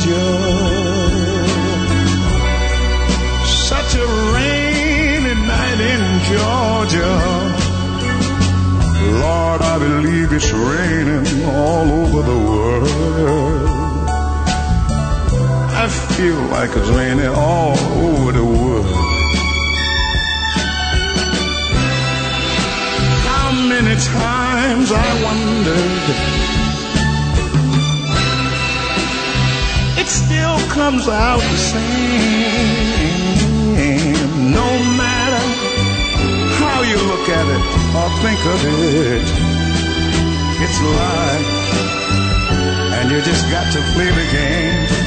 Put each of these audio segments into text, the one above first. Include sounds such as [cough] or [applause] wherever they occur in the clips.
Georgia. Such a rainy night in Georgia. Lord, I believe it's raining all over the world. I feel like it's raining all over the world. How many times I wondered. Comes out the same. No matter how you look at it or think of it, it's life. And you just got to play the game.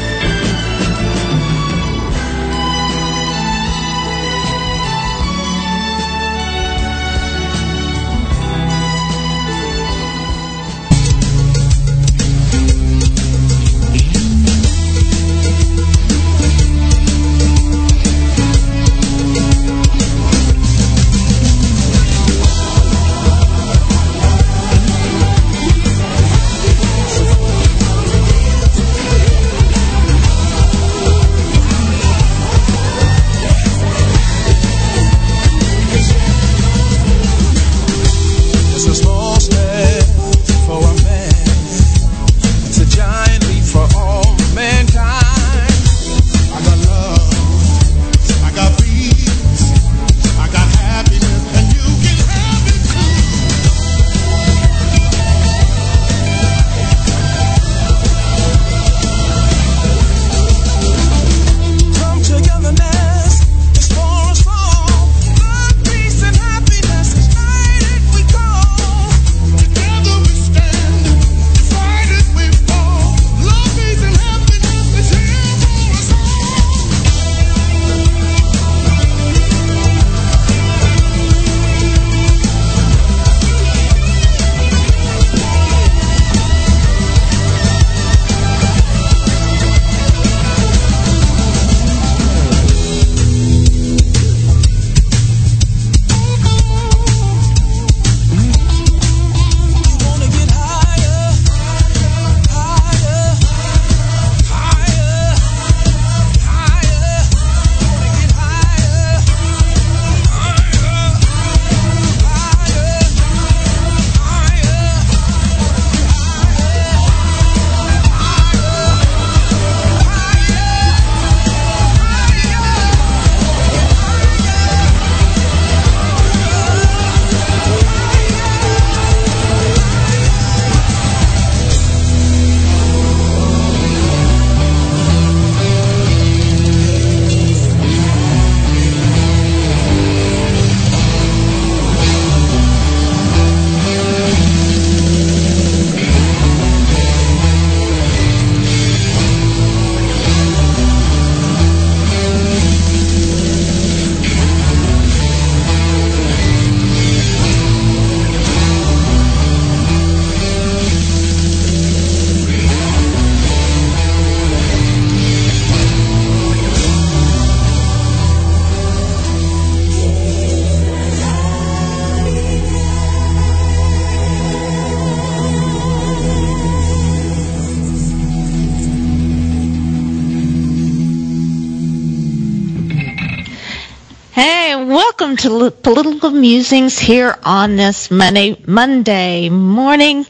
Political Musings here on this Monday, Monday morning.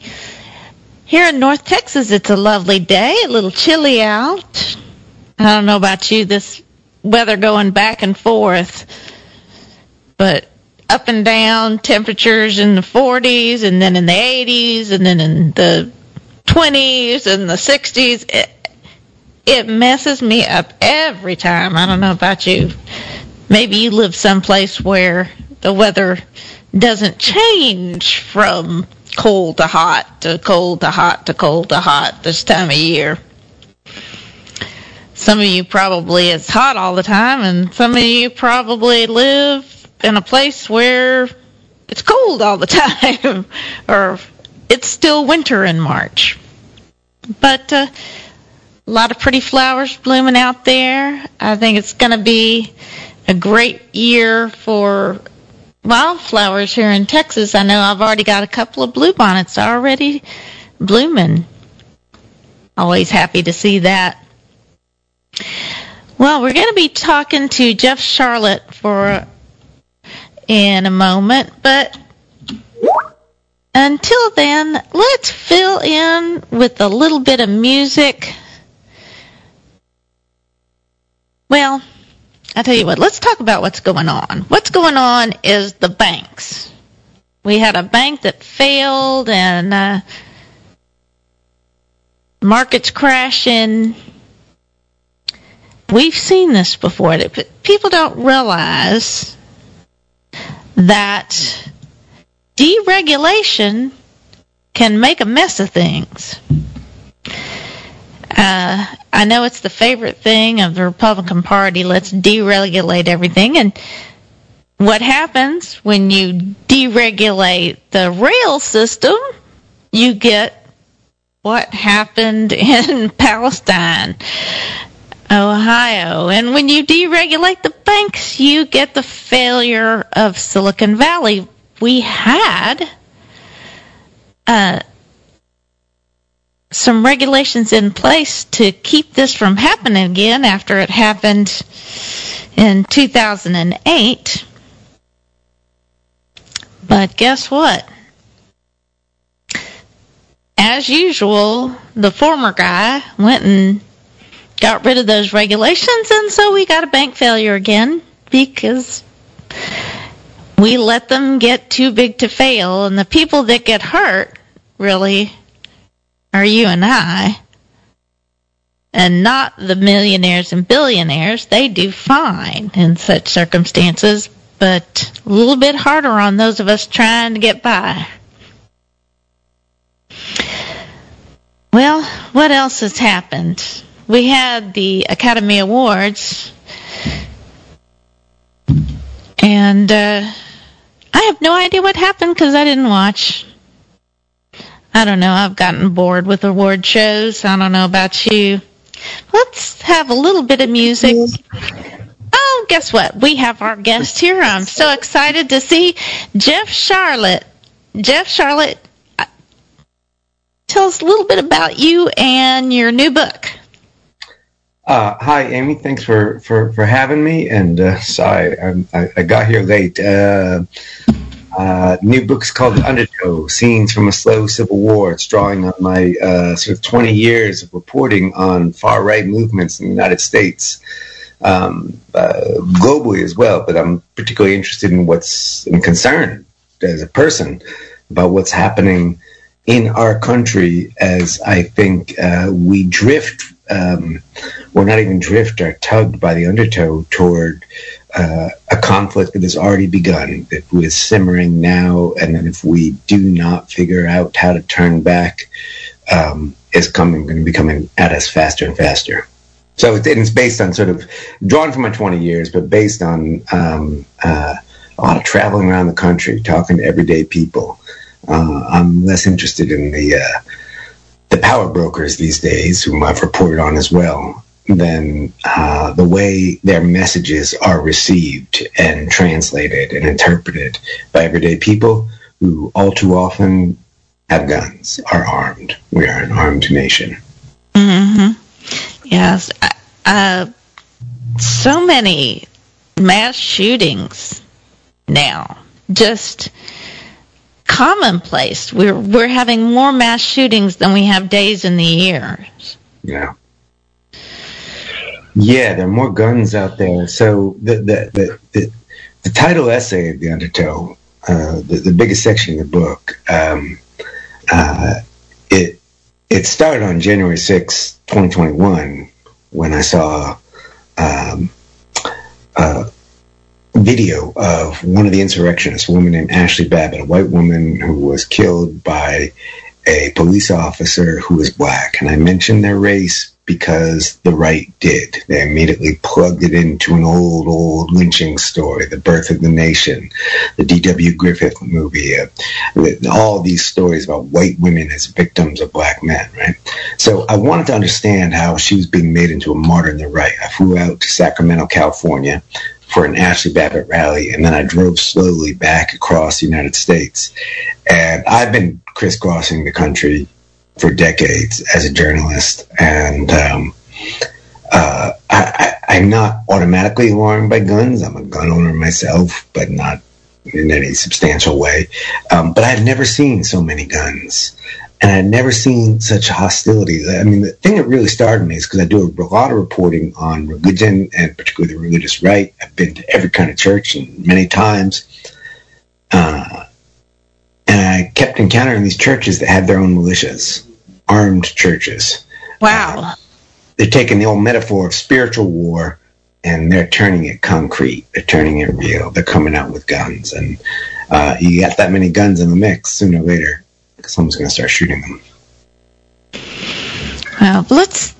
Here in North Texas, it's a lovely day, a little chilly out. I don't know about you, this weather going back and forth, but up and down temperatures in the 40s and then in the 80s and then in the 20s and the 60s. It, it messes me up every time. I don't know about you. Maybe you live someplace where the weather doesn't change from cold to hot to cold to hot to cold to hot this time of year. Some of you probably it's hot all the time, and some of you probably live in a place where it's cold all the [laughs] time, or it's still winter in March. But uh, a lot of pretty flowers blooming out there. I think it's going to be a great year for wildflowers here in Texas. I know I've already got a couple of bluebonnets already blooming. Always happy to see that. Well, we're going to be talking to Jeff Sharlet for in a moment, but until then, let's fill in with a little bit of music. Well, I tell you what, let's talk about what's going on. What's going on is the banks. We had a bank that failed and uh, markets crashing. We've seen this before. People don't realize that deregulation can make a mess of things. Uh, I know it's the favorite thing of the Republican Party. Let's deregulate everything. And what happens when you deregulate the rail system? You get what happened [laughs] in Palestine, Ohio. And when you deregulate the banks, you get the failure of Silicon Valley. We had uh, some regulations in place to keep this from happening again after it happened in 2008. But guess what? As usual, the former guy went and got rid of those regulations, and so we got a bank failure again because we let them get too big to fail, and the people that get hurt really are you and I, and not the millionaires and billionaires. They do fine in such circumstances, but a little bit harder on those of us trying to get by. Well, what else has happened? We had the Academy Awards, and uh, I have no idea what happened because I didn't watch. I don't know. I've gotten bored with award shows. I don't know about you. Let's have a little bit of music. Oh, guess what? We have our guest here. I'm so excited to see Jeff Sharlet. Jeff Sharlet, uh, tell us a little bit about you and your new book. Uh, hi, Amy. Thanks for, for, for having me. And uh, sorry, I, I got here late. Uh, uh, new book's called The Undertow Scenes from a Slow Civil War. It's drawing on my uh, sort of 20 years of reporting on far right movements in the United States, um, uh, globally as well. But I'm particularly interested in what's in concern as a person about what's happening in our country as I think uh, we drift, um, or not even drift, are tugged by the undertow toward uh, a conflict that has already begun, that is simmering now, and that if we do not figure out how to turn back, um, is coming, going to be coming at us faster and faster. So it's, it's based on sort of drawn from my 20 years, but based on um, uh, a lot of traveling around the country, talking to everyday people. Uh, I'm less interested in the uh, the power brokers these days, whom I've reported on as well, than uh, the way their messages are received and translated and interpreted by everyday people who all too often have guns, are armed. We are an armed nation. Mm-hmm. Yes. Uh, so many mass shootings now. Just commonplace. We're we're having more mass shootings than we have days in the year. Yeah. Yeah, there are more guns out there. So the the the, the, the title essay of the Undertow, uh, the, the biggest section of the book, um, uh, it it started on January 6, 2021, when I saw um, a video of one of the insurrectionists, a woman named Ashley Babbitt, a white woman who was killed by a police officer who was black. And I mentioned their race because the right did. They immediately plugged it into an old, old lynching story, The Birth of the Nation, the D.W. Griffith movie, uh, all these stories about white women as victims of black men, right? So I wanted to understand how she was being made into a martyr in the right. I flew out to Sacramento, California for an Ashley Babbitt rally, and then I drove slowly back across the United States. And I've been crisscrossing the country for decades as a journalist, and um, uh, I, I'm not automatically alarmed by guns. I'm a gun owner myself, but not in any substantial way. Um, but I've never seen so many guns, and I've never seen such hostility. I mean, the thing that really started me is because I do a lot of reporting on religion and particularly the religious right. I've been to every kind of church and many times. Uh, I kept encountering these churches that had their own militias, armed churches. Wow. They're taking the old metaphor of spiritual war and they're turning it concrete. They're turning it real. They're coming out with guns. And uh, you got that many guns in the mix, sooner or later, someone's going to start shooting them. Well, let's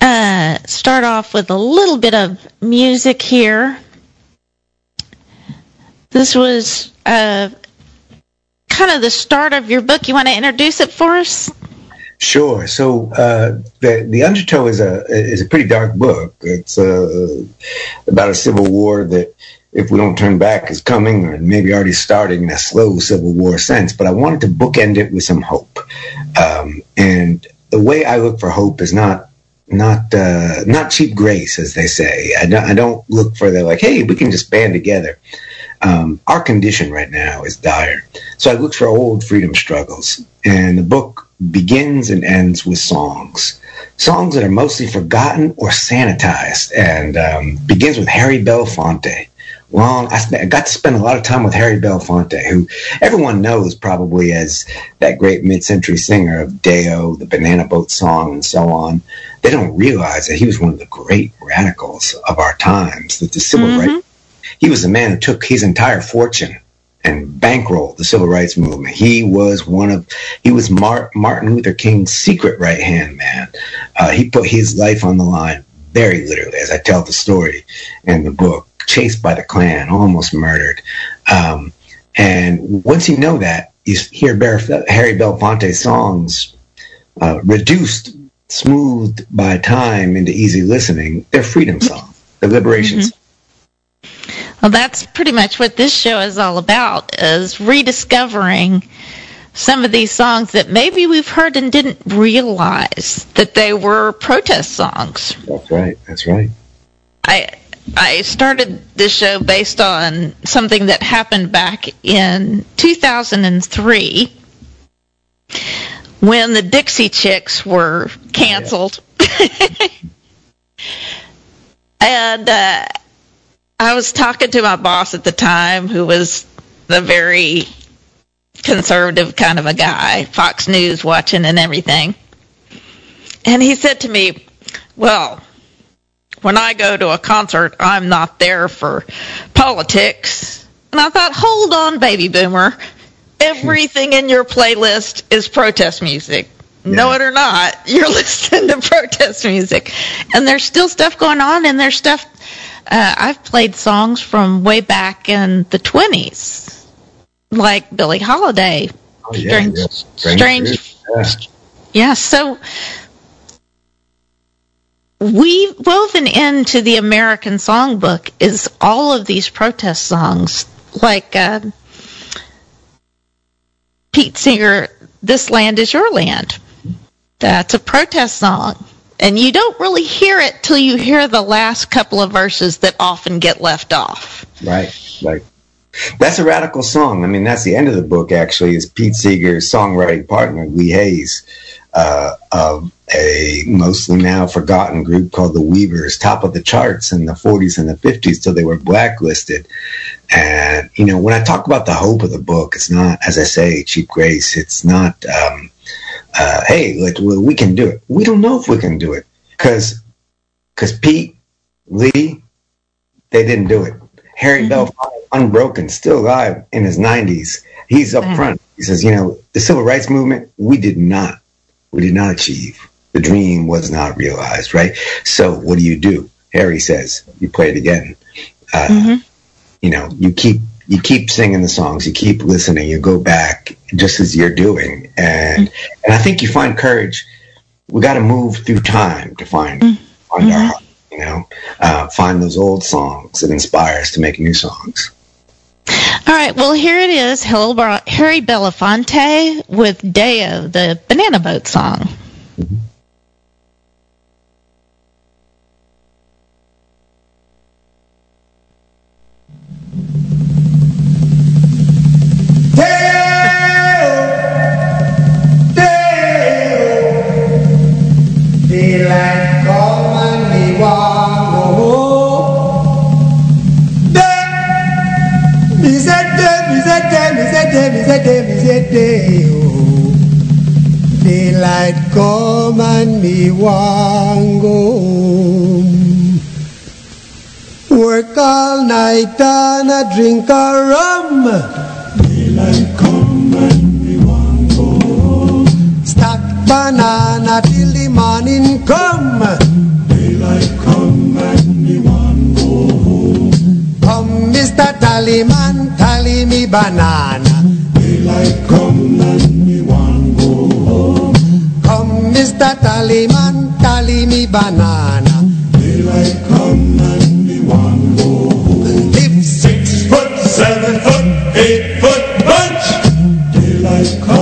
uh, start off with a little bit of music here. This was uh, kind of the start of your book. You want to introduce it for us? Sure. So uh, the the Undertow is a is a pretty dark book. It's uh, about a civil war that, if we don't turn back, is coming, or maybe already starting in a slow civil war sense. But I wanted to bookend it with some hope. Um, and the way I look for hope is not not uh, not cheap grace, as they say. I don't, I don't look for the like, hey, we can just band together. Um, our condition right now is dire. So I looked for old freedom struggles, and the book begins and ends with songs. Songs that are mostly forgotten or sanitized, and um, begins with Harry Belafonte. Long, I, spent, I got to spend a lot of time with Harry Belafonte, who everyone knows probably as that great mid-century singer of Day-O, the Banana Boat song, and so on. They don't realize that he was one of the great radicals of our times. That the civil Mhm. rights he was the man who took his entire fortune and bankrolled the civil rights movement. He was one of he was Mar- Martin Luther King's secret right hand man. Uh, he put his life on the line very literally, as I tell the story in the book. Chased by the Klan, almost murdered. Um, and once you know that, you hear Bar- Harry Belafonte's songs uh, reduced, smoothed by time into easy listening. They're freedom songs, they're liberation Mhm. songs. Well, that's pretty much what this show is all about, is rediscovering some of these songs that maybe we've heard and didn't realize that they were protest songs. That's right. That's right. I I started this show based on something that happened back in 2003 when the Dixie Chicks were canceled. [laughs] and uh, I was talking to my boss at the time who was the very conservative kind of a guy, Fox News watching and everything. And he said to me, Well, when I go to a concert, I'm not there for politics. And I thought, hold on, baby boomer. Everything in your playlist is protest music. Know it or not, you're [laughs] listening to protest music. And there's still stuff going on, and there's stuff. Uh, I've played songs from way back in the 20s, like Billie Holiday. Oh, yeah, Strange, yeah. strange, Yeah. yeah, so we woven into the American songbook is all of these protest songs, like uh, Pete Seeger, "This Land Is Your Land." That's a protest song, and you don't really hear it till you hear the last couple of verses that often get left off. Right. Right. That's a radical song. I mean, that's the end of the book. Actually, is Pete Seeger's songwriting partner Lee Hays uh, of a mostly now forgotten group called the Weavers, top of the charts in the 40s and the 50s till they were blacklisted. And you know, when I talk about the hope of the book, it's not, as I say, cheap grace. It's not, um, uh, hey, like, we can do it. We don't know if we can do it because because Pete Lee, they didn't do it. Harry Belafonte, unbroken, still alive in his nineties. He's up Yeah. front. He says, you know, the civil rights movement, we did not, we did not achieve. The dream was not realized, right? So what do you do? Harry says, you play it again. Uh, Mhm. You know, you keep you keep singing the songs, you keep listening, you go back just as you're doing, and mm-hmm. and I think you find courage. We got to move through time to find mm-hmm. find our mm-hmm. heart. You know, uh, find those old songs that inspire us to make new songs. All right, well, here it is Harry Belafonte with Day-O, the Banana Boat song. Say day, me say day, me say day. Oh. Daylight come and me want go. Work all night and a drink a rum. Daylight come and me want go. Stack banana till morning come. Daylight come and me want go home. Come, Mr. Tallyman, tally me banana. Daylight come and me want go home. Come, Mr. Tallyman, tally me banana. Daylight come and me want go home. Live six foot, seven foot, eight foot bunch. Daylight come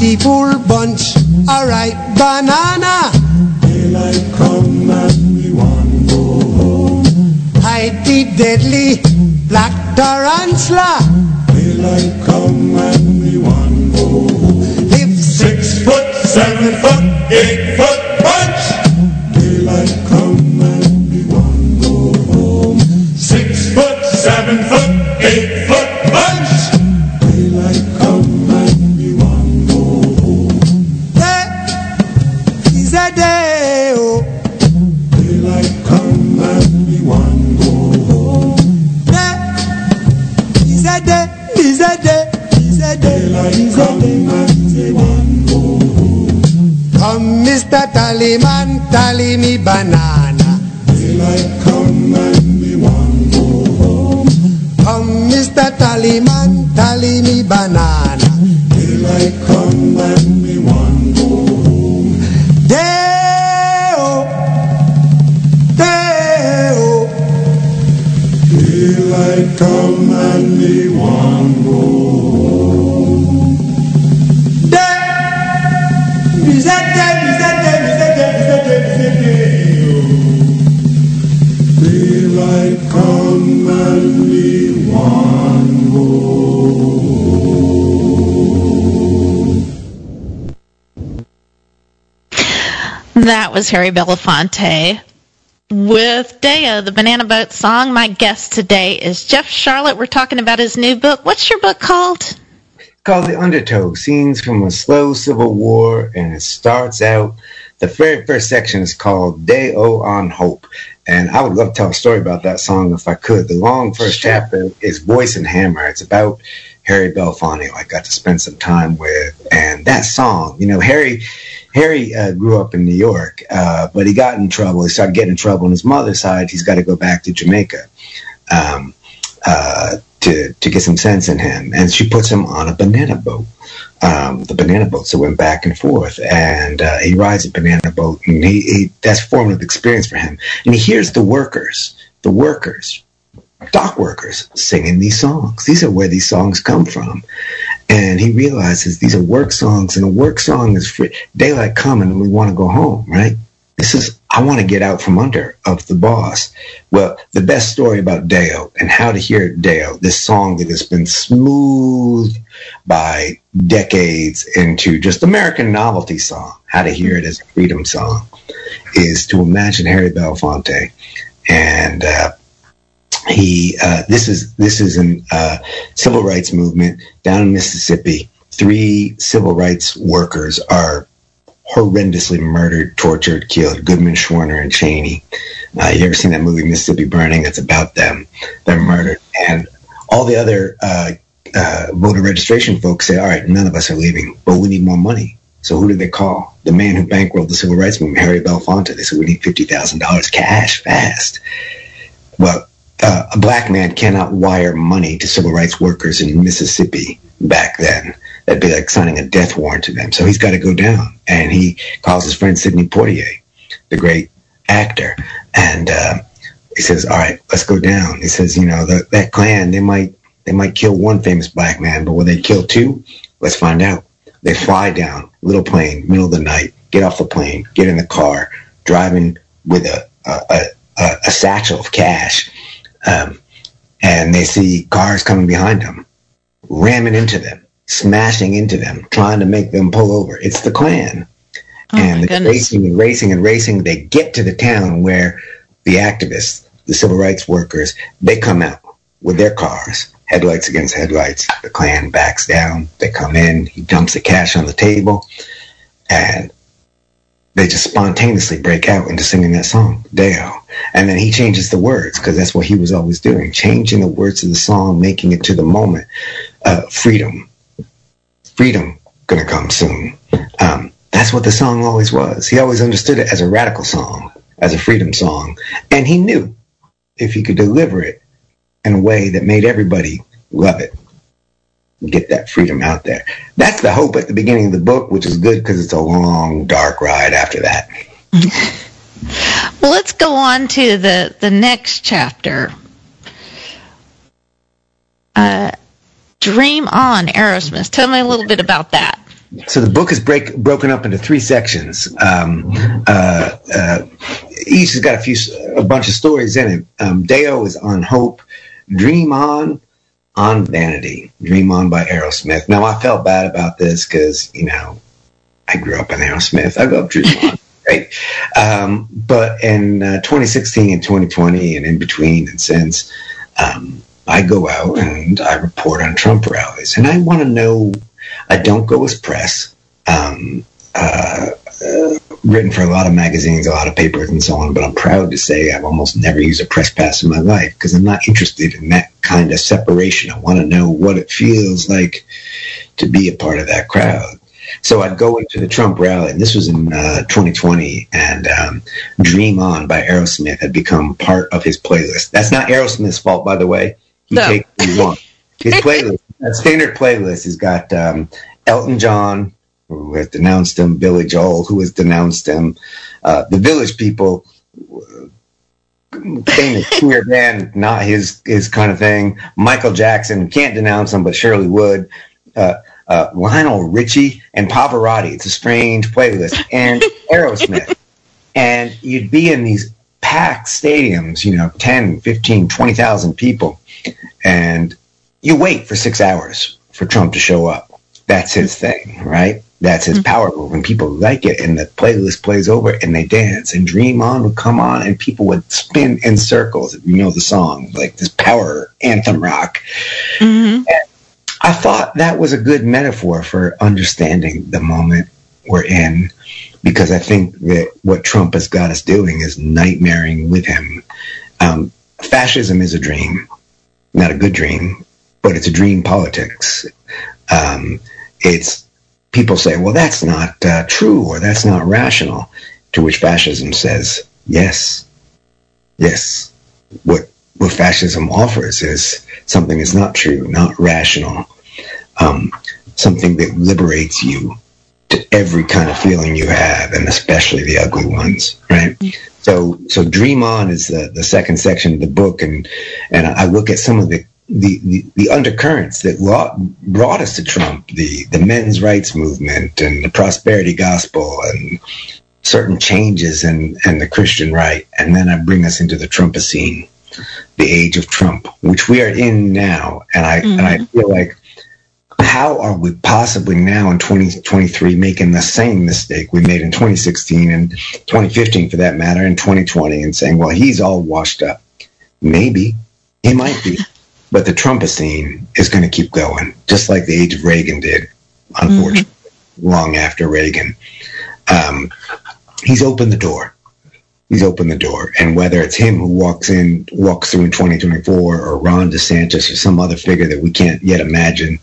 beautiful bunch, a ripe banana. Daylight come and we want go home. Hide the deadly black tarantula. Daylight come Harry Belafonte with Day-O, the Banana Boat song. My guest today is Jeff Sharlet. We're talking about his new book. What's your book called? called The Undertow Scenes from a Slow Civil War. And it starts out, the very first section is called Day O on Hope. And I would love to tell a story about that song if I could. The long first chapter is Voice and Hammer. It's about Harry Belafonte, who I got to spend some time with. And that song, you know, Harry. Harry uh, grew up in New York, uh, but he got in trouble. He started getting in trouble on his mother's side. He's got to go back to Jamaica. Um, uh, to to get some sense in him, and she puts him on a banana boat. Um, the banana boats that went back and forth, and uh, he rides a banana boat, and he, he that's formative experience for him. And he hears the workers, the workers, dock workers singing these songs. These are where these songs come from, and he realizes these are work songs, and a work song is free. Daylight coming, and we want to go home, right? This is I want to get out from under of the boss. Well, the best story about Day-O and how to hear Day-O, this song that has been smooth by decades into just American novelty song, how to hear it as a freedom song, is to imagine Harry Belafonte and uh, he uh, this is this is an uh, civil rights movement down in Mississippi. Three civil rights workers are horrendously murdered, tortured, killed. Goodman, Schwerner, and Chaney. Uh, you ever seen that movie Mississippi Burning? It's about them. They're murdered, and all the other uh, uh, voter registration folks say, "All right, none of us are leaving, but we need more money." So who did they call? The man who bankrolled the civil rights movement, Harry Belafonte. They said, "We need fifty thousand dollars cash, fast." Well, uh, a black man cannot wire money to civil rights workers in Mississippi back then. That'd be like signing a death warrant to them. So he's got to go down, and he calls his friend Sidney Poitier, the great actor, and uh, he says, "All right, let's go down." He says, "You know, the, that Klan, they might they might kill one famous black man, but will they kill two? Let's find out." They fly down, little plane, middle of the night, get off the plane, get in the car, driving with a a, a, a satchel of cash um, and they see cars coming behind them, ramming into them, smashing into them, trying to make them pull over. It's the Klan. Oh, and they're racing and racing and racing. They get to the town where the activists, the civil rights workers, they come out with their cars, headlights against headlights. The Klan backs down. They come in. He dumps the cash on the table, and they just spontaneously break out into singing that song, Day-O. And then he changes the words because that's what he was always doing, changing the words of the song, making it to the moment. Uh, freedom, freedom, gonna come soon. Um, that's what the song always was. He always understood it as a radical song, as a freedom song, and he knew if he could deliver it in a way that made everybody love it, get that freedom out there. That's the hope at the beginning of the book, which is good because it's a long, dark ride after that. [laughs] Well, let's go on to the, the next chapter. Uh, Dream On, Aerosmith. Tell me a little bit about that. So the book is break, broken up into three sections. Um, uh, uh, each has got a few, a bunch of stories in it. Um, Day-O is on hope. Dream on, on vanity. Dream on by Aerosmith. Now I felt bad about this because you know I grew up on Aerosmith. I love Dream on. [laughs] Right. Um, but in uh, 2016 and 2020 and in between and since, um, I go out and I report on Trump rallies, and I want to know. I don't go as press. Um, uh, written for a lot of magazines, a lot of papers, and so on. But I'm proud to say I've almost never used a press pass in my life because I'm not interested in that kind of separation. I want to know what it feels like to be a part of that crowd. So I'd go into the Trump rally, and this was in uh, 2020, and um, Dream On by Aerosmith had become part of his playlist. That's not Aerosmith's fault, by the way. He No. takes what he wants. His [laughs] playlist, a standard playlist, has got um, Elton John, who has denounced him, Billy Joel, who has denounced him, uh, the Village People, famous queer band, not his his kind of thing. Michael Jackson can't denounce him, but surely would. Uh, uh, Lionel Richie and Pavarotti. It's a strange playlist, and [laughs] Aerosmith. And you'd be in these packed stadiums, you know, 10, 15, 20,000 people, and you wait for six hours for Trump to show up. That's his thing, right? That's his power move, and people like it. And the playlist plays over, and they dance. And Dream On would come on, and people would spin in circles. If you know the song, like this power anthem rock. hmm I thought that was a good metaphor for understanding the moment we're in, because I think that what Trump has got us doing is nightmaring with him. Um, fascism is a dream, not a good dream, but it's a dream politics. Um, it's people say, well, that's not uh, true or that's not rational, to which fascism says, yes, yes. What what fascism offers is something that's not true, not rational, um, something that liberates you to every kind of feeling you have, and especially the ugly ones, right? So, so dream on is the, the second section of the book, and and I look at some of the the, the, the undercurrents that brought, brought us to Trump, the the men's rights movement and the prosperity gospel and certain changes in, in the Christian right, and then I bring us into the Trumpocene, the age of Trump, which we are in now. And I and I mm-hmm. feel like how are we possibly now in 2023 making the same mistake we made in 2016 and 2015 for that matter in 2020 and saying, well, he's all washed up. Maybe he might be, but the Trumpocene is going to keep going, just like the age of Reagan did, unfortunately, long after Reagan. Um, he's opened the door. He's opened the door, and whether it's him who walks in, walks through in 2024, or Ron DeSantis, or some other figure that we can't yet imagine,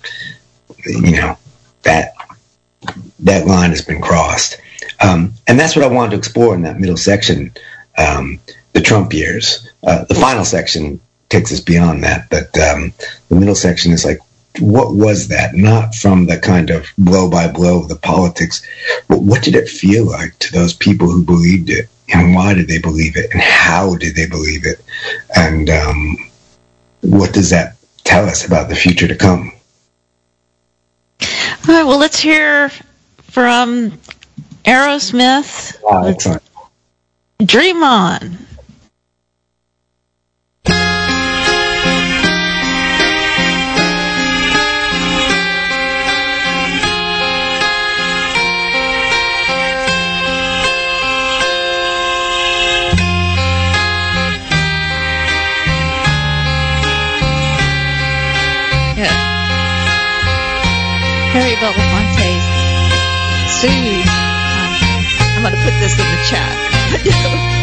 you know, that that line has been crossed. Um, and that's what I wanted to explore in that middle section, um, the Trump years. Uh, the final section takes us beyond that, but um, the middle section is like, what was that? Not from the kind of blow by blow of the politics, but what did it feel like to those people who believed it? And why did they believe it? And how did they believe it? And um, what does that tell us about the future to come? All right, well, let's hear from Aerosmith. Excellent. dream on. Harry Belafonte's sued. Um, I'm going to put this in the chat. [laughs]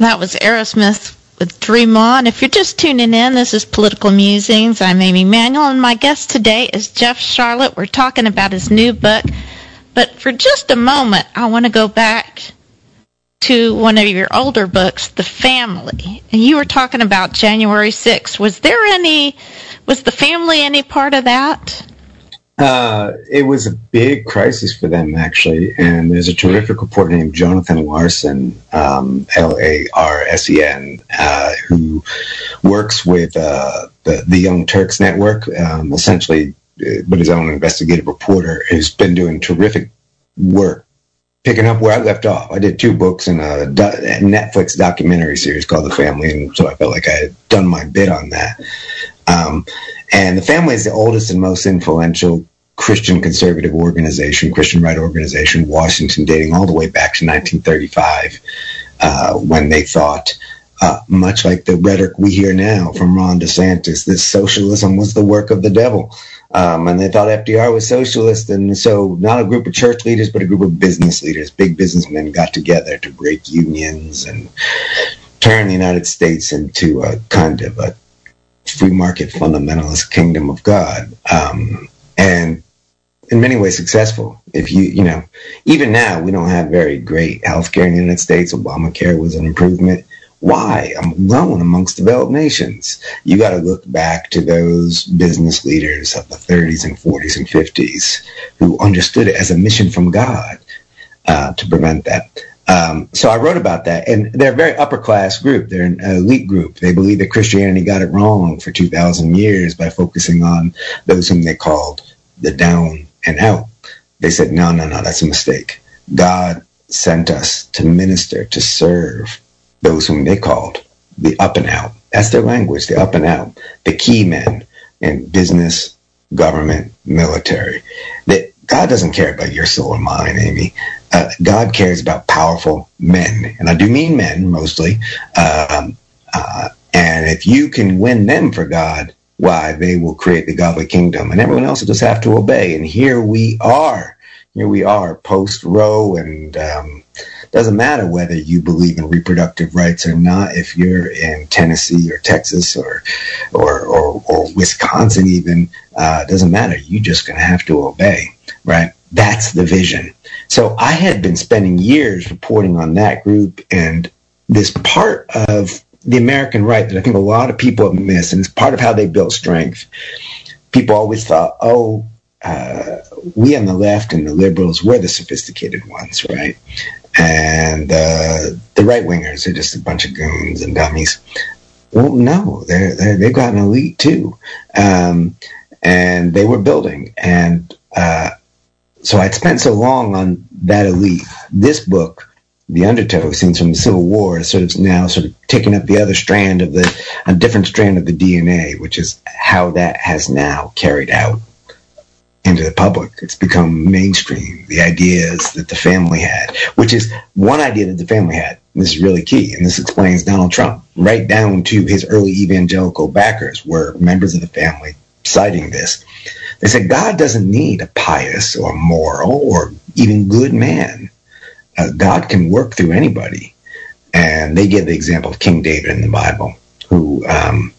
That was Aerosmith with Dream On. If you're just tuning in, this is Political Musings. I'm Amy Manuel, and my guest today is Jeff Sharlet. We're talking about his new book. But for just a moment, I want to go back to one of your older books, The Family. And you were talking about January 6th. Was there any, was the family any part of that? Uh, it was a big crisis for them, actually. And there's a terrific reporter named Jonathan Larsen, um, L A R S E N, uh, who works with uh, the, the Young Turks Network, um, essentially, uh, but his own investigative reporter, who's been doing terrific work picking up where I left off. I did two books and a Netflix documentary series called The Family, and so I felt like I had done my bit on that. Um, and the family is the oldest and most influential Christian conservative organization, Christian right organization, Washington, dating all the way back to 1935, uh, when they thought, uh, much like the rhetoric we hear now from Ron DeSantis, that socialism was the work of the devil. Um, and they thought FDR was socialist. And so, not a group of church leaders, but a group of business leaders, big businessmen got together to break unions and turn the United States into a kind of a free market fundamentalist kingdom of God. Um, and in many ways successful. If you, you know, even now we don't have very great healthcare in the United States. Obamacare was an improvement. Why? I'm alone amongst developed nations. You got to look back to those business leaders of the 30s and 40s and 50s who understood it as a mission from God uh, to prevent that. Um, so I wrote about that, and they're a very upper class group. They're an elite group. They believe that Christianity got it wrong for 2,000 years by focusing on those whom they called the down and out. They said, no, no, no, that's a mistake. God sent us to minister, to serve those whom they called the up and out. That's their language, the up and out, the key men in business, government, military. That God doesn't care about your soul or mine, Amy. Uh, God cares about powerful men, and I do mean men mostly. Um, uh, and if you can win them for God, why they will create the godly kingdom, and everyone else will just have to obey. And here we are. Here we are, post Roe, and um, doesn't matter whether you believe in reproductive rights or not. If you're in Tennessee or Texas or or or, or Wisconsin, even uh, doesn't matter. You're just going to have to obey, right? That's the vision. So I had been spending years reporting on that group and this part of the American right that I think a lot of people have missed, and it's part of how they built strength. People always thought, oh, uh, we on the left and the liberals, we're the sophisticated ones, right? And uh, the right wingers are just a bunch of goons and dummies. Well, no, they're, they're, they've got an elite too. Um, and they were building. And uh, so I'd spent so long on that elite. This book, The Undertow, scenes from the Civil War, is sort of now sort of taking up the other strand of the, a different strand of the DNA, which is how that has now carried out into the public. It's become mainstream. The ideas that the family had, which is one idea that the family had. This is really key, and this explains Donald Trump right down to his early evangelical backers were members of the family citing this. They said God doesn't need a pious or moral or even good man. Uh, God can work through anybody. And they give the example of King David in the Bible, who, um,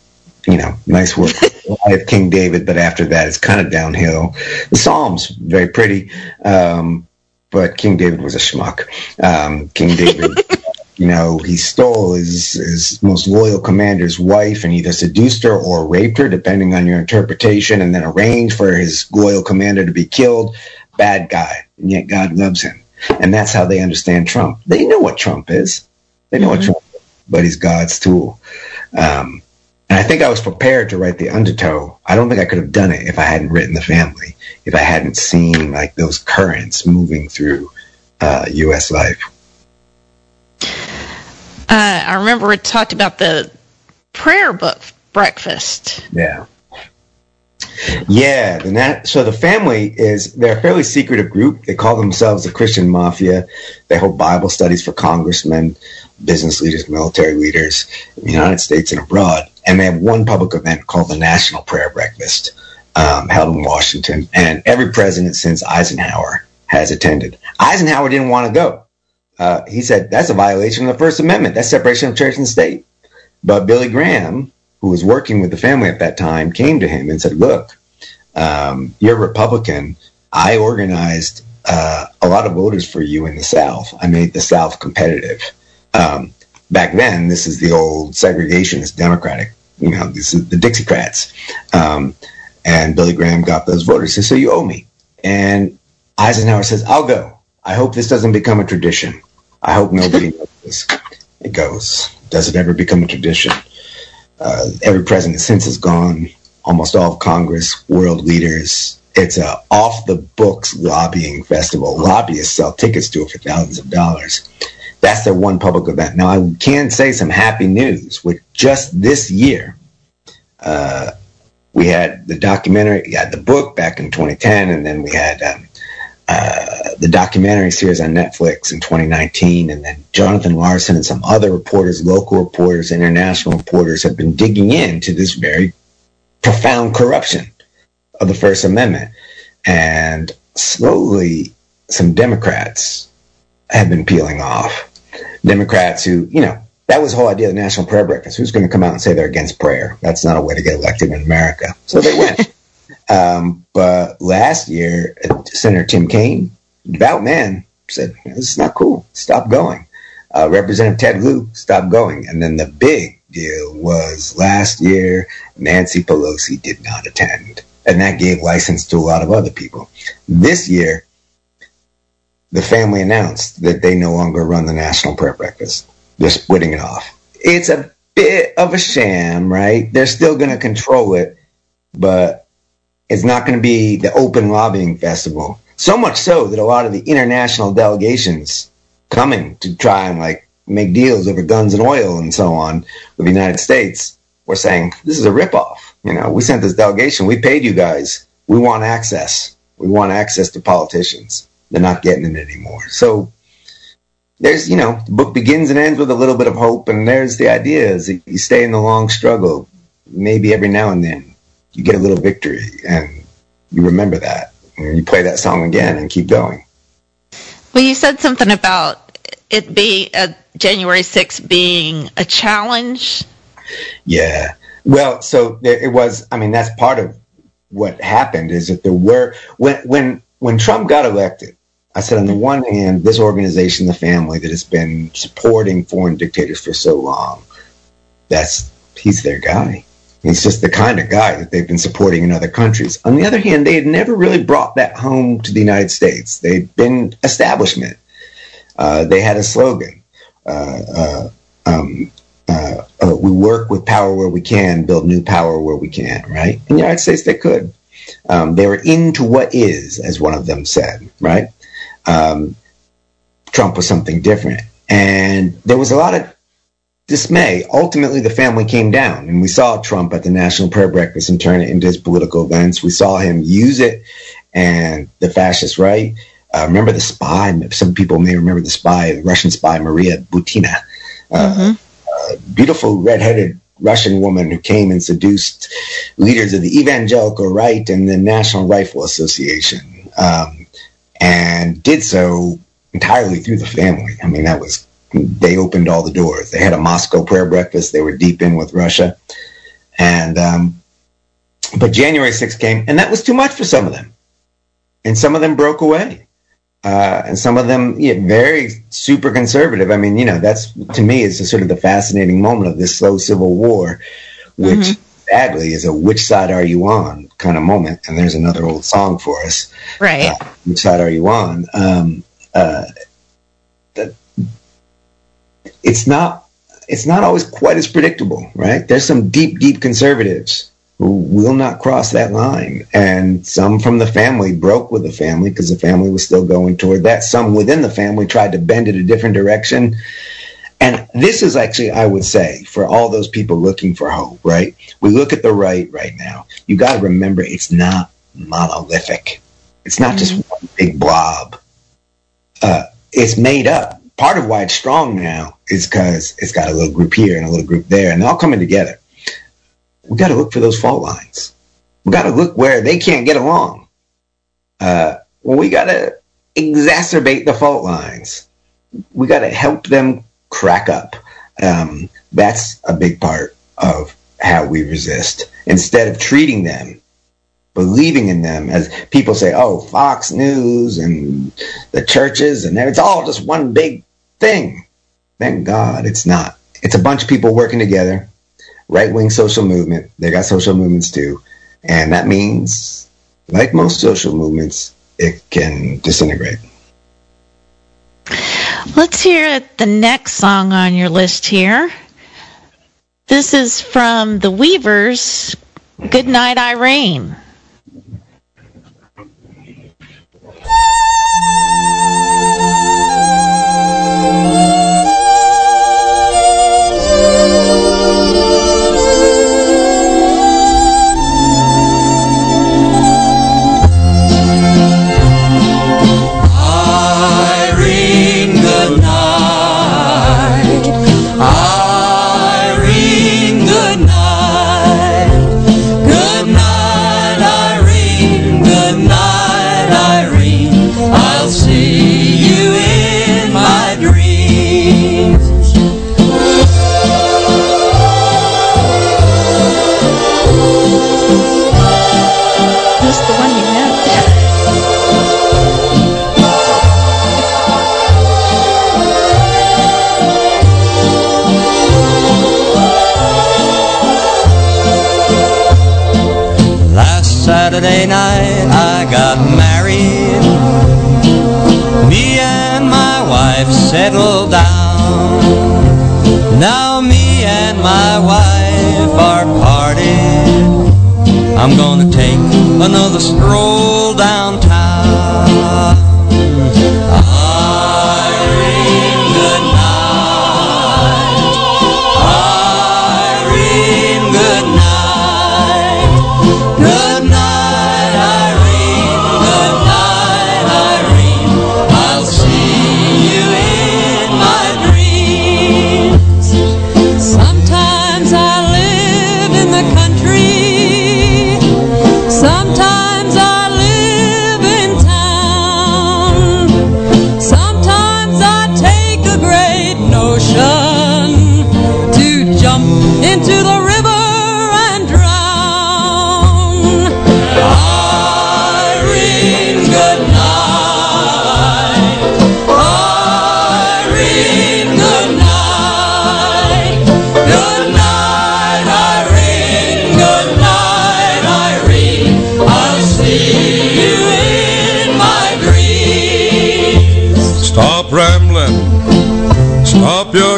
you know, nice work [laughs] of King David, but after that it's kind of downhill. The Psalms, very pretty, um, but King David was a schmuck. Um, King David, [laughs] you know, he stole his, his most loyal commander's wife and either seduced her or raped her, depending on your interpretation, and then arranged for his loyal commander to be killed. Bad guy, and yet God loves him. And that's how they understand Trump. They know what Trump is. They know what Trump is, but he's God's tool. Um, and I think I was prepared to write the undertow. I don't think I could have done it if I hadn't written the family, if I hadn't seen like those currents moving through uh, U.S. life. Uh, I remember we talked about the prayer book breakfast. Yeah. Yeah, the nat- so the family is they're a fairly secretive group. They call themselves the Christian Mafia. They hold Bible studies for congressmen, business leaders, military leaders in the United States and abroad. And they have one public event called the National Prayer Breakfast, um, held in Washington. And every president since Eisenhower has attended. Eisenhower didn't want to go. Uh, he said that's a violation of the First Amendment. That's separation of church and state. But Billy Graham, who was working with the family at that time, came to him and said, "Look, um, you're a Republican. I organized uh, a lot of voters for you in the South. I made the South competitive. Um, back then, this is the old segregationist Democratic. You know, this is the Dixiecrats. Um, and Billy Graham got those voters. He said, "So you owe me." And Eisenhower says, "I'll go. I hope this doesn't become a tradition. I hope nobody [laughs] knows this." It goes. Does it ever become a tradition? Uh, every president since has gone. Almost all of Congress, world leaders. It's a off the books lobbying festival. Lobbyists sell tickets to it for thousands of dollars. That's their one public event. Now I can say some happy news with just this year. Uh, we had the documentary, we had the book back in 2010, and then we had um, uh, the documentary series on Netflix in 2019, and then Jonathan Larsen and some other reporters, local reporters, international reporters, have been digging into this very profound corruption of the First Amendment, and slowly some Democrats have been peeling off. Democrats who, you know, that was the whole idea of the National Prayer Breakfast. Who's going to come out and say they're against prayer? That's not a way to get elected in America. So they went. [laughs] um, but last year, Senator Tim Kaine, devout man, said, This is not cool. Stop going. Uh, Representative Ted Lieu stopped going. And then the big deal was last year, Nancy Pelosi did not attend. And that gave license to a lot of other people. This year, the family announced that they no longer run the National Prayer Breakfast. They're splitting it off. It's a bit of a sham, right? They're still going to control it, but it's not going to be the open lobbying festival. So much so that a lot of the international delegations coming to try and like make deals over guns and oil and so on with the United States were saying, this is a ripoff. You know, we sent this delegation. We paid you guys. We want access. We want access to politicians. They're not getting it anymore. So there's, you know, the book begins and ends with a little bit of hope. And there's the idea is that you stay in the long struggle. Maybe every now and then you get a little victory and you remember that. And you play that song again and keep going. Well, you said something about it being a January 6th being a challenge. Yeah. Well, so there, it was. I mean, that's part of what happened is that there were when when when Trump got elected. I said, on the one hand, this organization, the family that has been supporting foreign dictators for so long, that's he's their guy. He's just the kind of guy that they've been supporting in other countries. On the other hand, they had never really brought that home to the United States. They'd been establishment. Uh, they had a slogan. Uh, uh, um, uh, uh, we work with power where we can, build new power where we can, right? In the United States, they could. Um, they were into what is, as one of them said, right? Um, Trump was something different. And there was a lot of dismay. Ultimately, the family came down, and we saw Trump at the National Prayer Breakfast and turn it into his political events. We saw him use it, and the fascist right. Uh, remember the spy? Some people may remember the spy, the Russian spy Maria Butina. Uh, uh, beautiful redheaded Russian woman who came and seduced leaders of the evangelical right and the National Rifle Association, um, and did so entirely through the family. I mean, that was they opened all the doors. They had a Moscow prayer breakfast. They were deep in with Russia, and um, but January 6th came, and that was too much for some of them, and some of them broke away. Uh, and some of them yeah, very super conservative. I mean, you know, that's to me is sort of the fascinating moment of this slow civil war, which Mm-hmm. sadly is a "which side are you on" kind of moment. And there's another old song for us. Right. Uh, which side are you on? Um, uh, it's not it's not always quite as predictable, right? There's some deep, deep conservatives who will not cross that line, and some from the family broke with the family because the family was still going toward that. Some within the family tried to bend it a different direction. And this is actually, I would say, for all those people looking for hope, right? We look at the right right now. You got to remember it's not monolithic. It's not just one big blob. Uh, it's made up. Part of why it's strong now is because it's got a little group here and a little group there, and they're all coming together. We got to look for those fault lines. We got to look where they can't get along. Uh, we got to exacerbate the fault lines we got to help them crack up. Um, that's a big part of how we resist. Instead of treating them, believing in them, as people say, oh, Fox News and the churches, and it's all just one big thing. Thank God it's not. It's a bunch of people working together, right wing social movement. They got social movements too. And that means, like most social movements, it can disintegrate. Let's hear the next song on your list here. This is from the Weavers, Good Night Irene. Wife are parted. I'm gonna take another stroll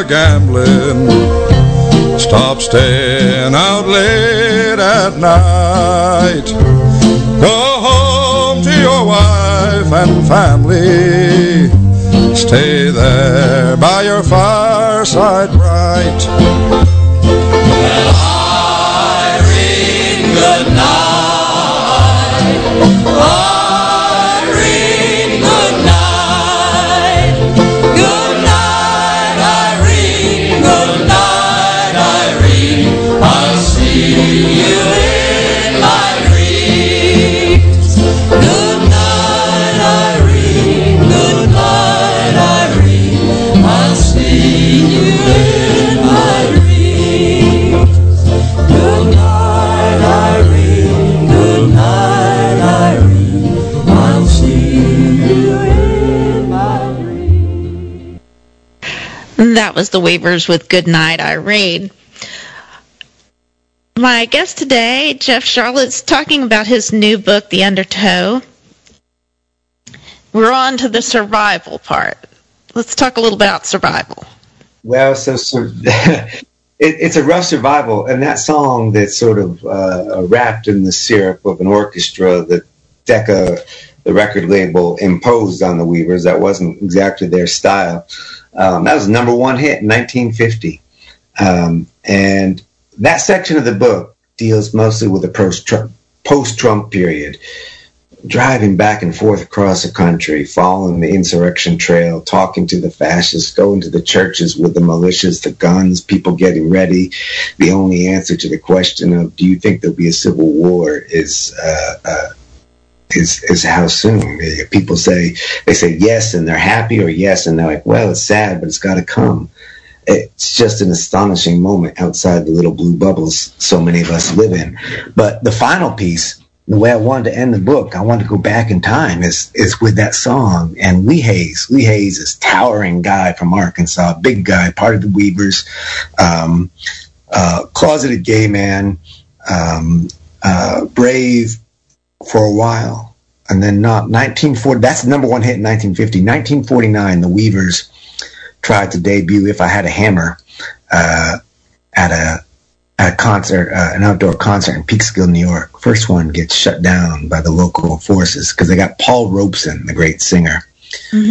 Gambling. Stop staying out late at night. Go home to your wife and family. Stay there by your fireside bright. That was the Weavers with Good Night Irene. My guest today, Jeff Sharlet's talking about his new book, The Undertow. We're on to the survival part. Let's talk a little about survival. Well, so, so [laughs] it, it's a rough survival, and that song that's sort of uh, wrapped in the syrup of an orchestra that Decca, the record label, imposed on the Weavers. That wasn't exactly their style. Um, that was number one hit in 1950, um, and that section of the book deals mostly with the post-Trump, post-Trump period driving back and forth across the country, following the insurrection trail, talking to the fascists, going to the churches with the militias, the guns, people getting ready. The only answer to the question of "Do you think there'll be a civil war?" is uh, uh, is is how soon. People say they say yes and they're happy or yes and they're like well it's sad but it's got to come. It's just an astonishing moment outside the little blue bubbles so many of us live in. But the final piece the way I wanted to end the book, I wanted to go back in time is is with that song. And Lee Hays. Lee Hays is towering guy from Arkansas, big guy, part of the Weavers, um, uh, closeted gay man, um, uh, brave for a while, and then not 1940. That's the number one hit in 1950. 1949, the Weavers tried to debut "If I Had a Hammer" uh, at a a concert, uh, an outdoor concert in Peekskill, New York. First one gets shut down by the local forces because they got Paul Robeson, the great singer,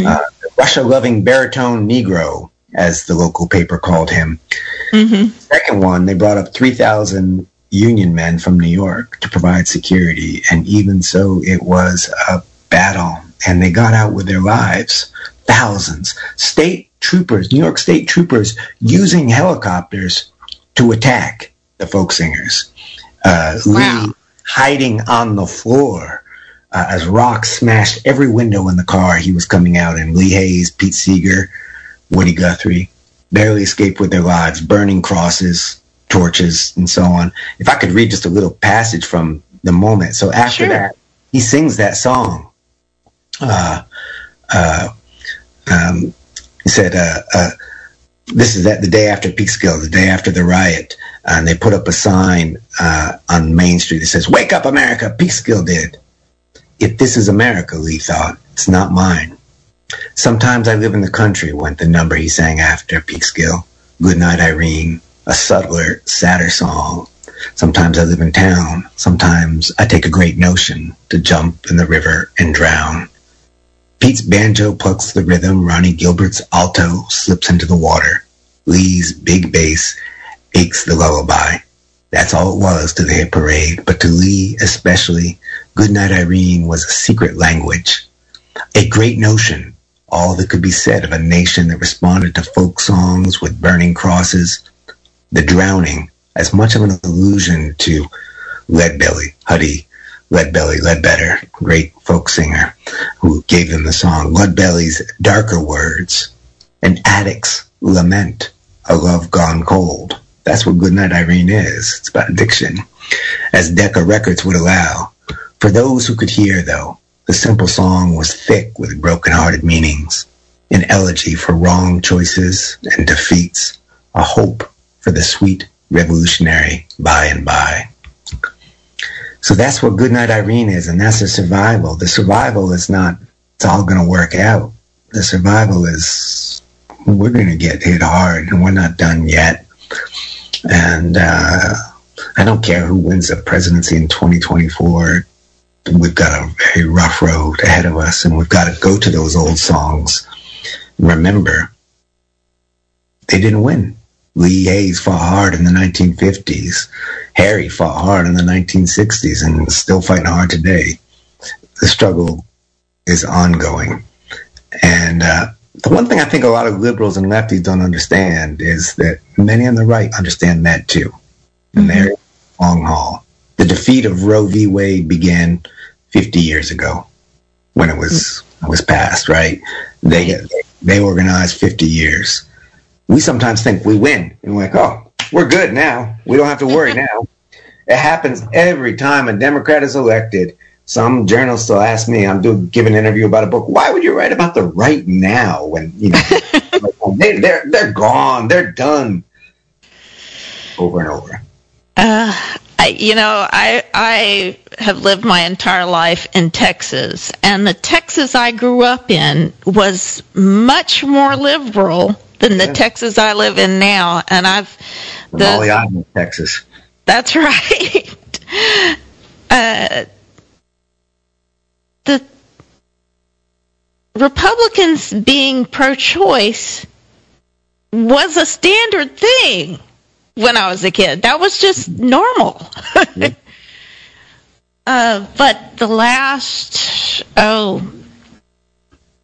uh, Russia-loving baritone Negro, as the local paper called him. Second one, they brought up 3,000 Union men from New York to provide security, and even so, it was a battle, and they got out with their lives. Thousands. State troopers, New York State troopers, using helicopters to attack the folk singers. Uh, Wow. Lee hiding on the floor uh, as rocks smashed every window in the car he was coming out in. Lee Hays, Pete Seeger, Woody Guthrie barely escaped with their lives, burning crosses, torches, and so on. If I could read just a little passage from the moment. So after Sure. that, he sings that song. Uh, uh, um, he said, uh, uh, this is that the day after Peekskill, the day after the riot, and they put up a sign uh, on Main Street that says, "Wake up, America!" Peekskill did. If this is America, Lee thought, it's not mine. Sometimes I live in the country, went the number he sang after Peekskill. Good night, Irene, a subtler, sadder song. Sometimes I live in town. Sometimes I take a great notion to jump in the river and drown. Pete's banjo plucks the rhythm. Ronnie Gilbert's alto slips into the water. Lee's big bass aches the lullaby. That's all it was to the hit parade, but to Lee especially, Goodnight Irene was a secret language. A great notion, all that could be said of a nation that responded to folk songs with burning crosses. The drowning, as much of an allusion to Leadbelly, Huddie, Leadbelly, Ledbetter, great folk singer who gave them the song. Leadbelly's darker words, an addict's lament, a love gone cold. That's what Goodnight Irene is. It's about addiction, as Decca Records would allow. For those who could hear, though, the simple song was thick with broken-hearted meanings, an elegy for wrong choices and defeats, a hope for the sweet revolutionary by and by. So that's what Goodnight Irene is, and that's the survival. The survival is not, it's all going to work out. The survival is, we're going to get hit hard, and we're not done yet. And uh, I don't care who wins the presidency in 2024. We've got a very rough road ahead of us, and we've got to go to those old songs. Remember, they didn't win. Lee Hays fought hard in the 1950s. Harry fought hard in the 1960s and is still fighting hard today. The struggle is ongoing. And uh, the one thing I think a lot of liberals and lefties don't understand is that many on the right understand that too. And they're long haul. The defeat of Roe v. Wade began 50 years ago when it was was passed, right? They they organized 50 years. We sometimes think we win, and we're like, oh, we're good now. We don't have to worry now. [laughs] It happens every time a Democrat is elected. Some journalists will ask me, I'm doing give an interview about a book. Why would you write about the right now when you know [laughs] they, they're they're gone, they're done, over and over. Uh, I, you know, I I have lived my entire life in Texas, and the Texas I grew up in was much more liberal than the Yeah. Texas I live in now. And I've the Molly Ivins, Texas. That's [laughs] right. Uh, the Republicans being pro-choice was a standard thing when I was a kid. That was just normal. [laughs] uh, but the last, oh,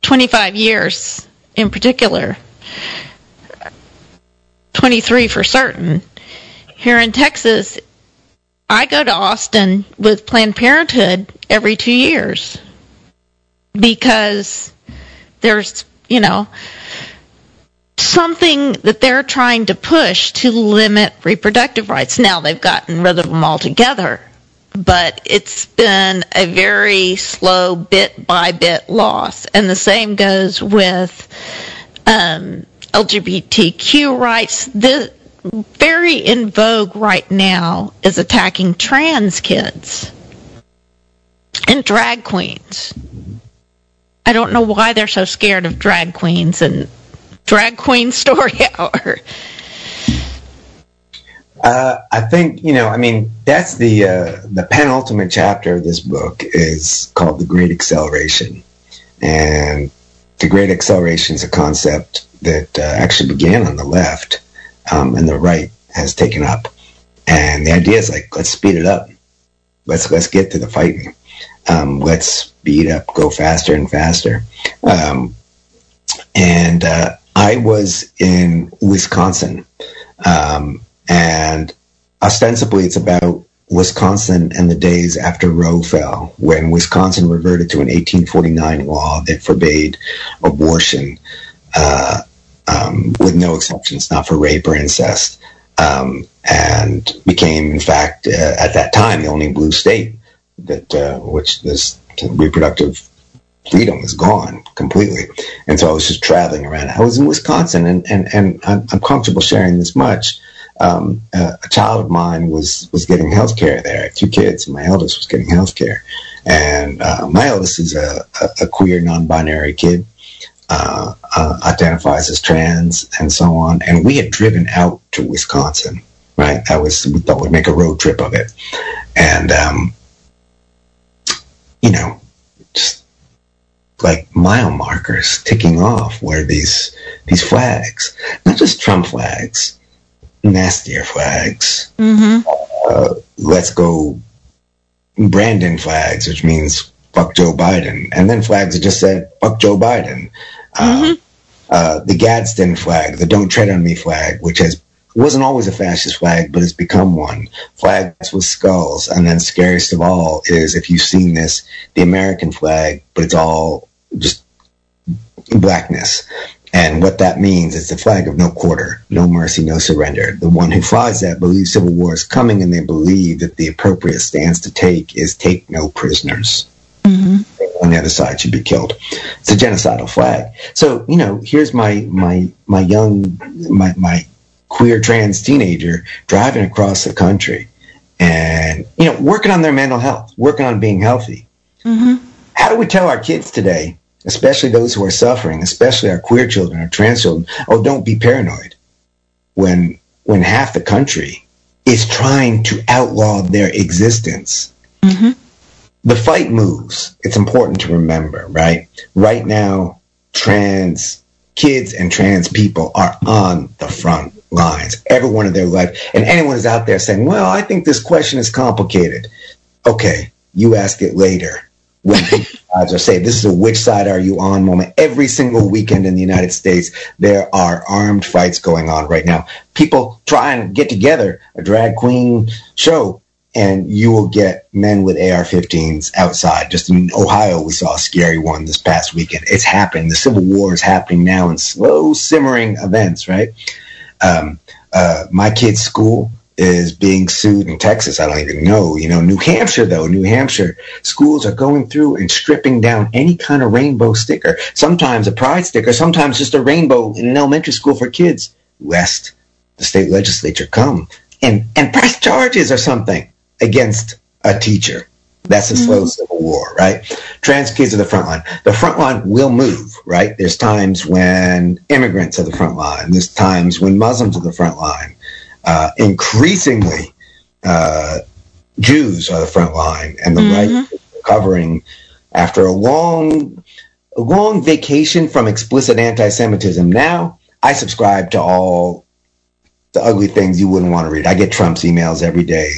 25 years in particular, 23 for certain, here in Texas, I go to Austin with Planned Parenthood every two years because there's, you know, something that they're trying to push to limit reproductive rights. Now they've gotten rid of them altogether, but it's been a very slow bit by bit loss. And the same goes with um, LGBTQ rights. The very in vogue right now is attacking trans kids and drag queens. I don't know why they're so scared of drag queens and drag queen [laughs] story hour. Uh, I think you know. I mean, that's the uh, the penultimate chapter of this book is called the Great Acceleration, and the Great Acceleration is a concept that uh, actually began on the left, um, and the right has taken up. And the idea is like, let's speed it up. Let's let's get to the fighting. Um, let's speed up, go faster and faster. Um, and uh, I was in Wisconsin, um, and ostensibly it's about Wisconsin and the days after Roe fell, when Wisconsin reverted to an 1849 law that forbade abortion uh, um, with no exceptions, not for rape or incest, um, and became, in fact, uh, at that time, the only blue state that uh, which this reproductive freedom is gone completely. And so I was just traveling around. I was in Wisconsin, and and and I'm, I'm comfortable sharing this much. Um, uh, a child of mine was was getting health care there. Two kids, my eldest was getting health care. And uh, my eldest is a, a, a queer, non-binary kid, uh, uh, identifies as trans, and so on. And we had driven out to Wisconsin, right? That was we thought we'd make a road trip of it, and um, you know, just like mile markers ticking off where these these flags, not just Trump flags, nastier flags. Mm-hmm. Uh, let's go Brandon flags, which means fuck Joe Biden, and then flags that just said fuck Joe Biden. Uh, uh, the Gadsden flag, the "Don't Tread on Me" flag, which has wasn't always a fascist flag, but it's become one. Flags with skulls, and then scariest of all is if you've seen this, the American flag, but it's all just blackness. And what that means is the flag of no quarter, no mercy, no surrender. The one who flies that believes civil war is coming, and they believe that the appropriate stance to take is take no prisoners. Mm-hmm. On the other side should be killed. It's a genocidal flag. So you know, here's my my my young my my queer trans teenager driving across the country, and you know, working on their mental health, working on being healthy. Mm-hmm. How do we tell our kids today, especially those who are suffering, especially our queer children, our trans children, oh, don't be paranoid, when when half the country is trying to outlaw their existence? Mm-hmm. The fight moves. It's important to remember, right? Right now, trans kids and trans people are on the front lines every one of their life. And anyone is out there saying, well, I think this question is complicated. Okay, you ask it later when lives [laughs] are saved. This is a which side are you on moment. Every single weekend in the United States, there are armed fights going on right now. People try and get together a drag queen show and you will get men with AR-15s outside. Just in Ohio, we saw a scary one this past weekend. It's happening. The Civil War is happening now in slow simmering events, right? Um, uh, my kid's school is being sued in Texas. I don't even know. You know, New Hampshire, though, New Hampshire schools are going through and stripping down any kind of rainbow sticker. Sometimes a pride sticker, sometimes just a rainbow in an elementary school for kids, lest the state legislature come and, and press charges or something against a teacher. That's a mm-hmm. slow civil war, right? Trans kids are the front line. The front line will move, right? There's times when immigrants are the front line. There's times when Muslims are the front line. Uh, increasingly, uh, Jews are the front line, and the right is recovering after a long, a long vacation from explicit anti-Semitism. Now, I subscribe to all the ugly things you wouldn't want to read. I get Trump's emails every day.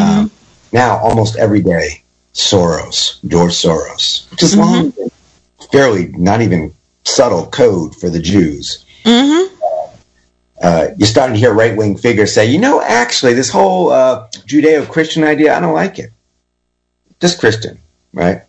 Um, now, almost every day, Soros, George Soros, which is long, fairly not even subtle code for the Jews. uh, you're starting to hear right wing figures say, you know, actually, this whole uh, Judeo Christian idea, I don't like it. Just Christian, right?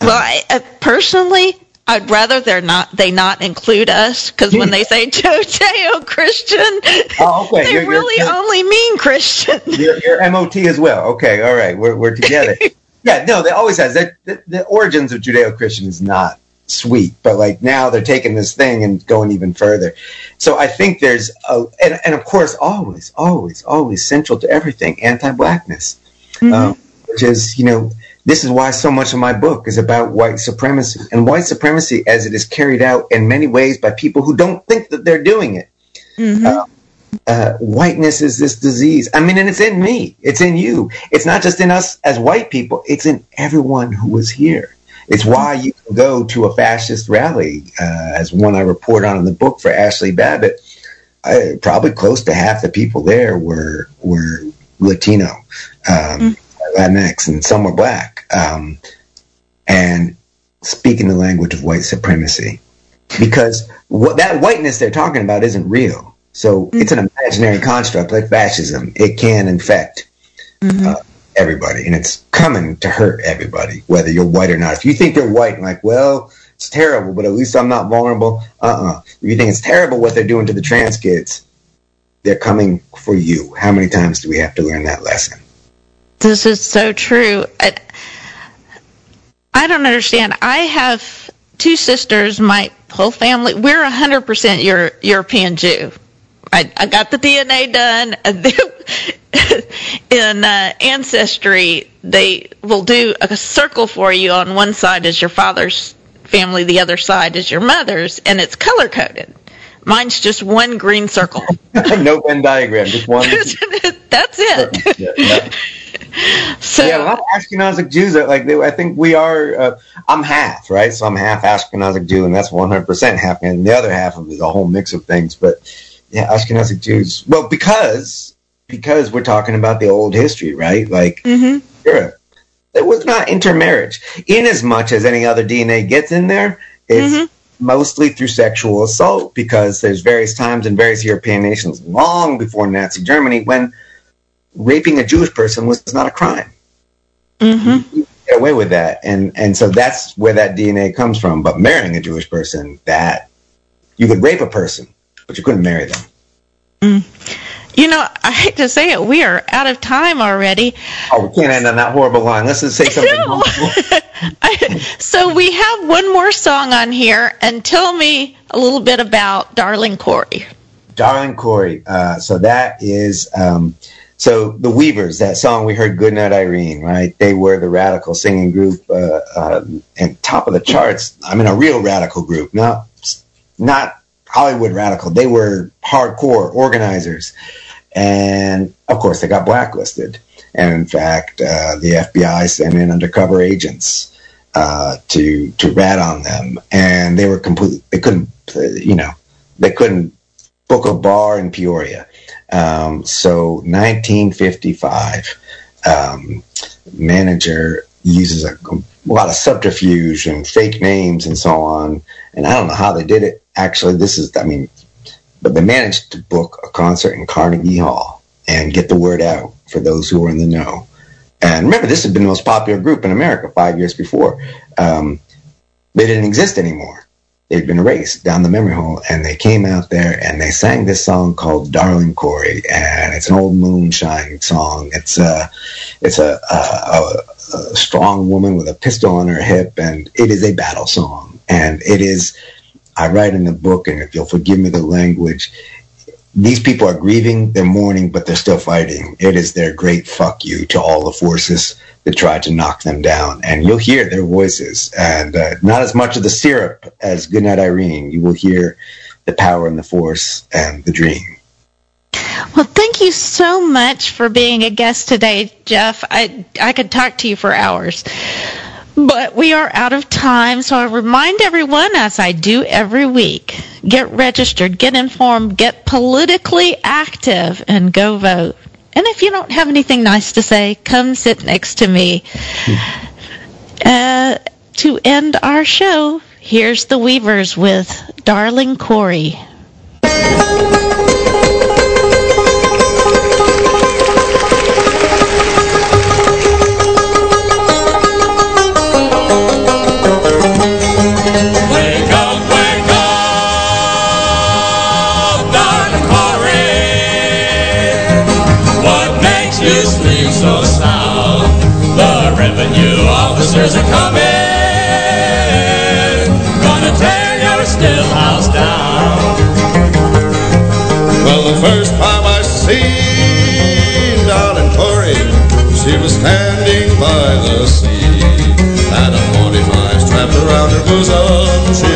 Well, I, uh, personally, I'd rather they're not they not include us because when they say [laughs] Judeo Christian, Oh, okay. they You're- really you're- only mean Christian. [laughs] Your, your MOT as well. Okay, all right, we're, we're together. [laughs] yeah, no, they always has that. The, the origins of Judeo-Christian is not sweet, but like now they're taking this thing and going even further. So I think there's a, and, and of course, always, always, always central to everything, anti-blackness, um, which is you know this is why so much of my book is about white supremacy and white supremacy as it is carried out in many ways by people who don't think that they're doing it uh, whiteness is this disease. I mean, and it's in me. It's in you. It's not just in us as white people. It's in everyone who was here. It's why you can go to a fascist rally, uh, as one I report on in the book for Ashli Babbitt. I, probably close to half the people there were were Latino, um, Latinx, and some were black, um, and speaking the language of white supremacy. Because what that whiteness they're talking about isn't real. So it's an imaginary construct like fascism. It can infect uh, everybody, and it's coming to hurt everybody, whether you're white or not. If you think you're white, like, well, it's terrible, but at least I'm not vulnerable. Uh-uh. If you think it's terrible what they're doing to the trans kids, they're coming for you. How many times do we have to learn that lesson? This is so true. I, I don't understand. I have two sisters. My whole family, we're 100% Euro, European Jew. I, I got the DNA done. [laughs] In uh, Ancestry, they will do a circle for you. On one side is your father's family, the other side is your mother's, and it's color coded. Mine's just one green circle. [laughs] no Venn diagram, just one. [laughs] That's it. yeah, yeah. So, yeah, a lot of Ashkenazic Jews are like they, I think we are. Uh, I'm half, right? So I'm half Ashkenazic Jew, and that's 100 percent half, and the other half of is a whole mix of things. But yeah, Ashkenazic Jews. Well, because because we're talking about the old history, right? Like Mhm. Europe, there was not intermarriage, in as much as any other DNA gets in there. It's mostly through sexual assault because there's various times in various European nations, long before Nazi Germany, when raping a Jewish person was not a crime mhm. get away with that, and and so that's where that DNA comes from. But marrying a Jewish person, that you could rape a person, but you couldn't marry them. You know, I hate to say it, we are out of time already. Oh, we can't end on that horrible line. Let's just say [laughs] something. No. [laughs] I, so we have one more song on here, and tell me a little bit about Darling Corey. Darling Corey. Uh, so that is um, so the Weavers. That song we heard, "Goodnight Irene." Right? They were the radical singing group uh, uh, and top of the charts. I mean, a real radical group, not not Hollywood radical. They were hardcore organizers, and of course, they got blacklisted. And in fact, uh, the FBI sent in undercover agents uh, to to rat on them, and they were completely. They couldn't, uh, you know, they couldn't book a bar in Peoria. Um, so 1955, um, manager uses a, a lot of subterfuge and fake names and so on. And I don't know how they did it. Actually, this is, I mean, but they managed to book a concert in Carnegie Hall and get the word out for those who were in the know. And remember, this had been the most popular group in America five years before. Um, they didn't exist anymore they'd been erased down the memory hole and they came out there and they sang this song called darling corey and it's an old moonshine song it's a it's a, a, a, a strong woman with a pistol on her hip and it is a battle song and it is i write in the book and if you'll forgive me the language these people are grieving, they're mourning, but they're still fighting. It is their great fuck you to all the forces that tried to knock them down. And you'll hear their voices, and uh, not as much of the syrup as Goodnight Irene. You will hear the power and the force and the dream. Well, thank you so much for being a guest today, Jeff. I I could talk to you for hours. But we are out of time, so I remind everyone, as I do every week, get registered, get informed, get politically active, and go vote. And if you don't have anything nice to say, come sit next to me. Uh, to end our show, here's the Weavers with Darling Corey. Officers are coming, gonna tear your still house down. Well, the first time I seen darling Corey, she was standing by the sea. Had a 45 strapped around her bosom. She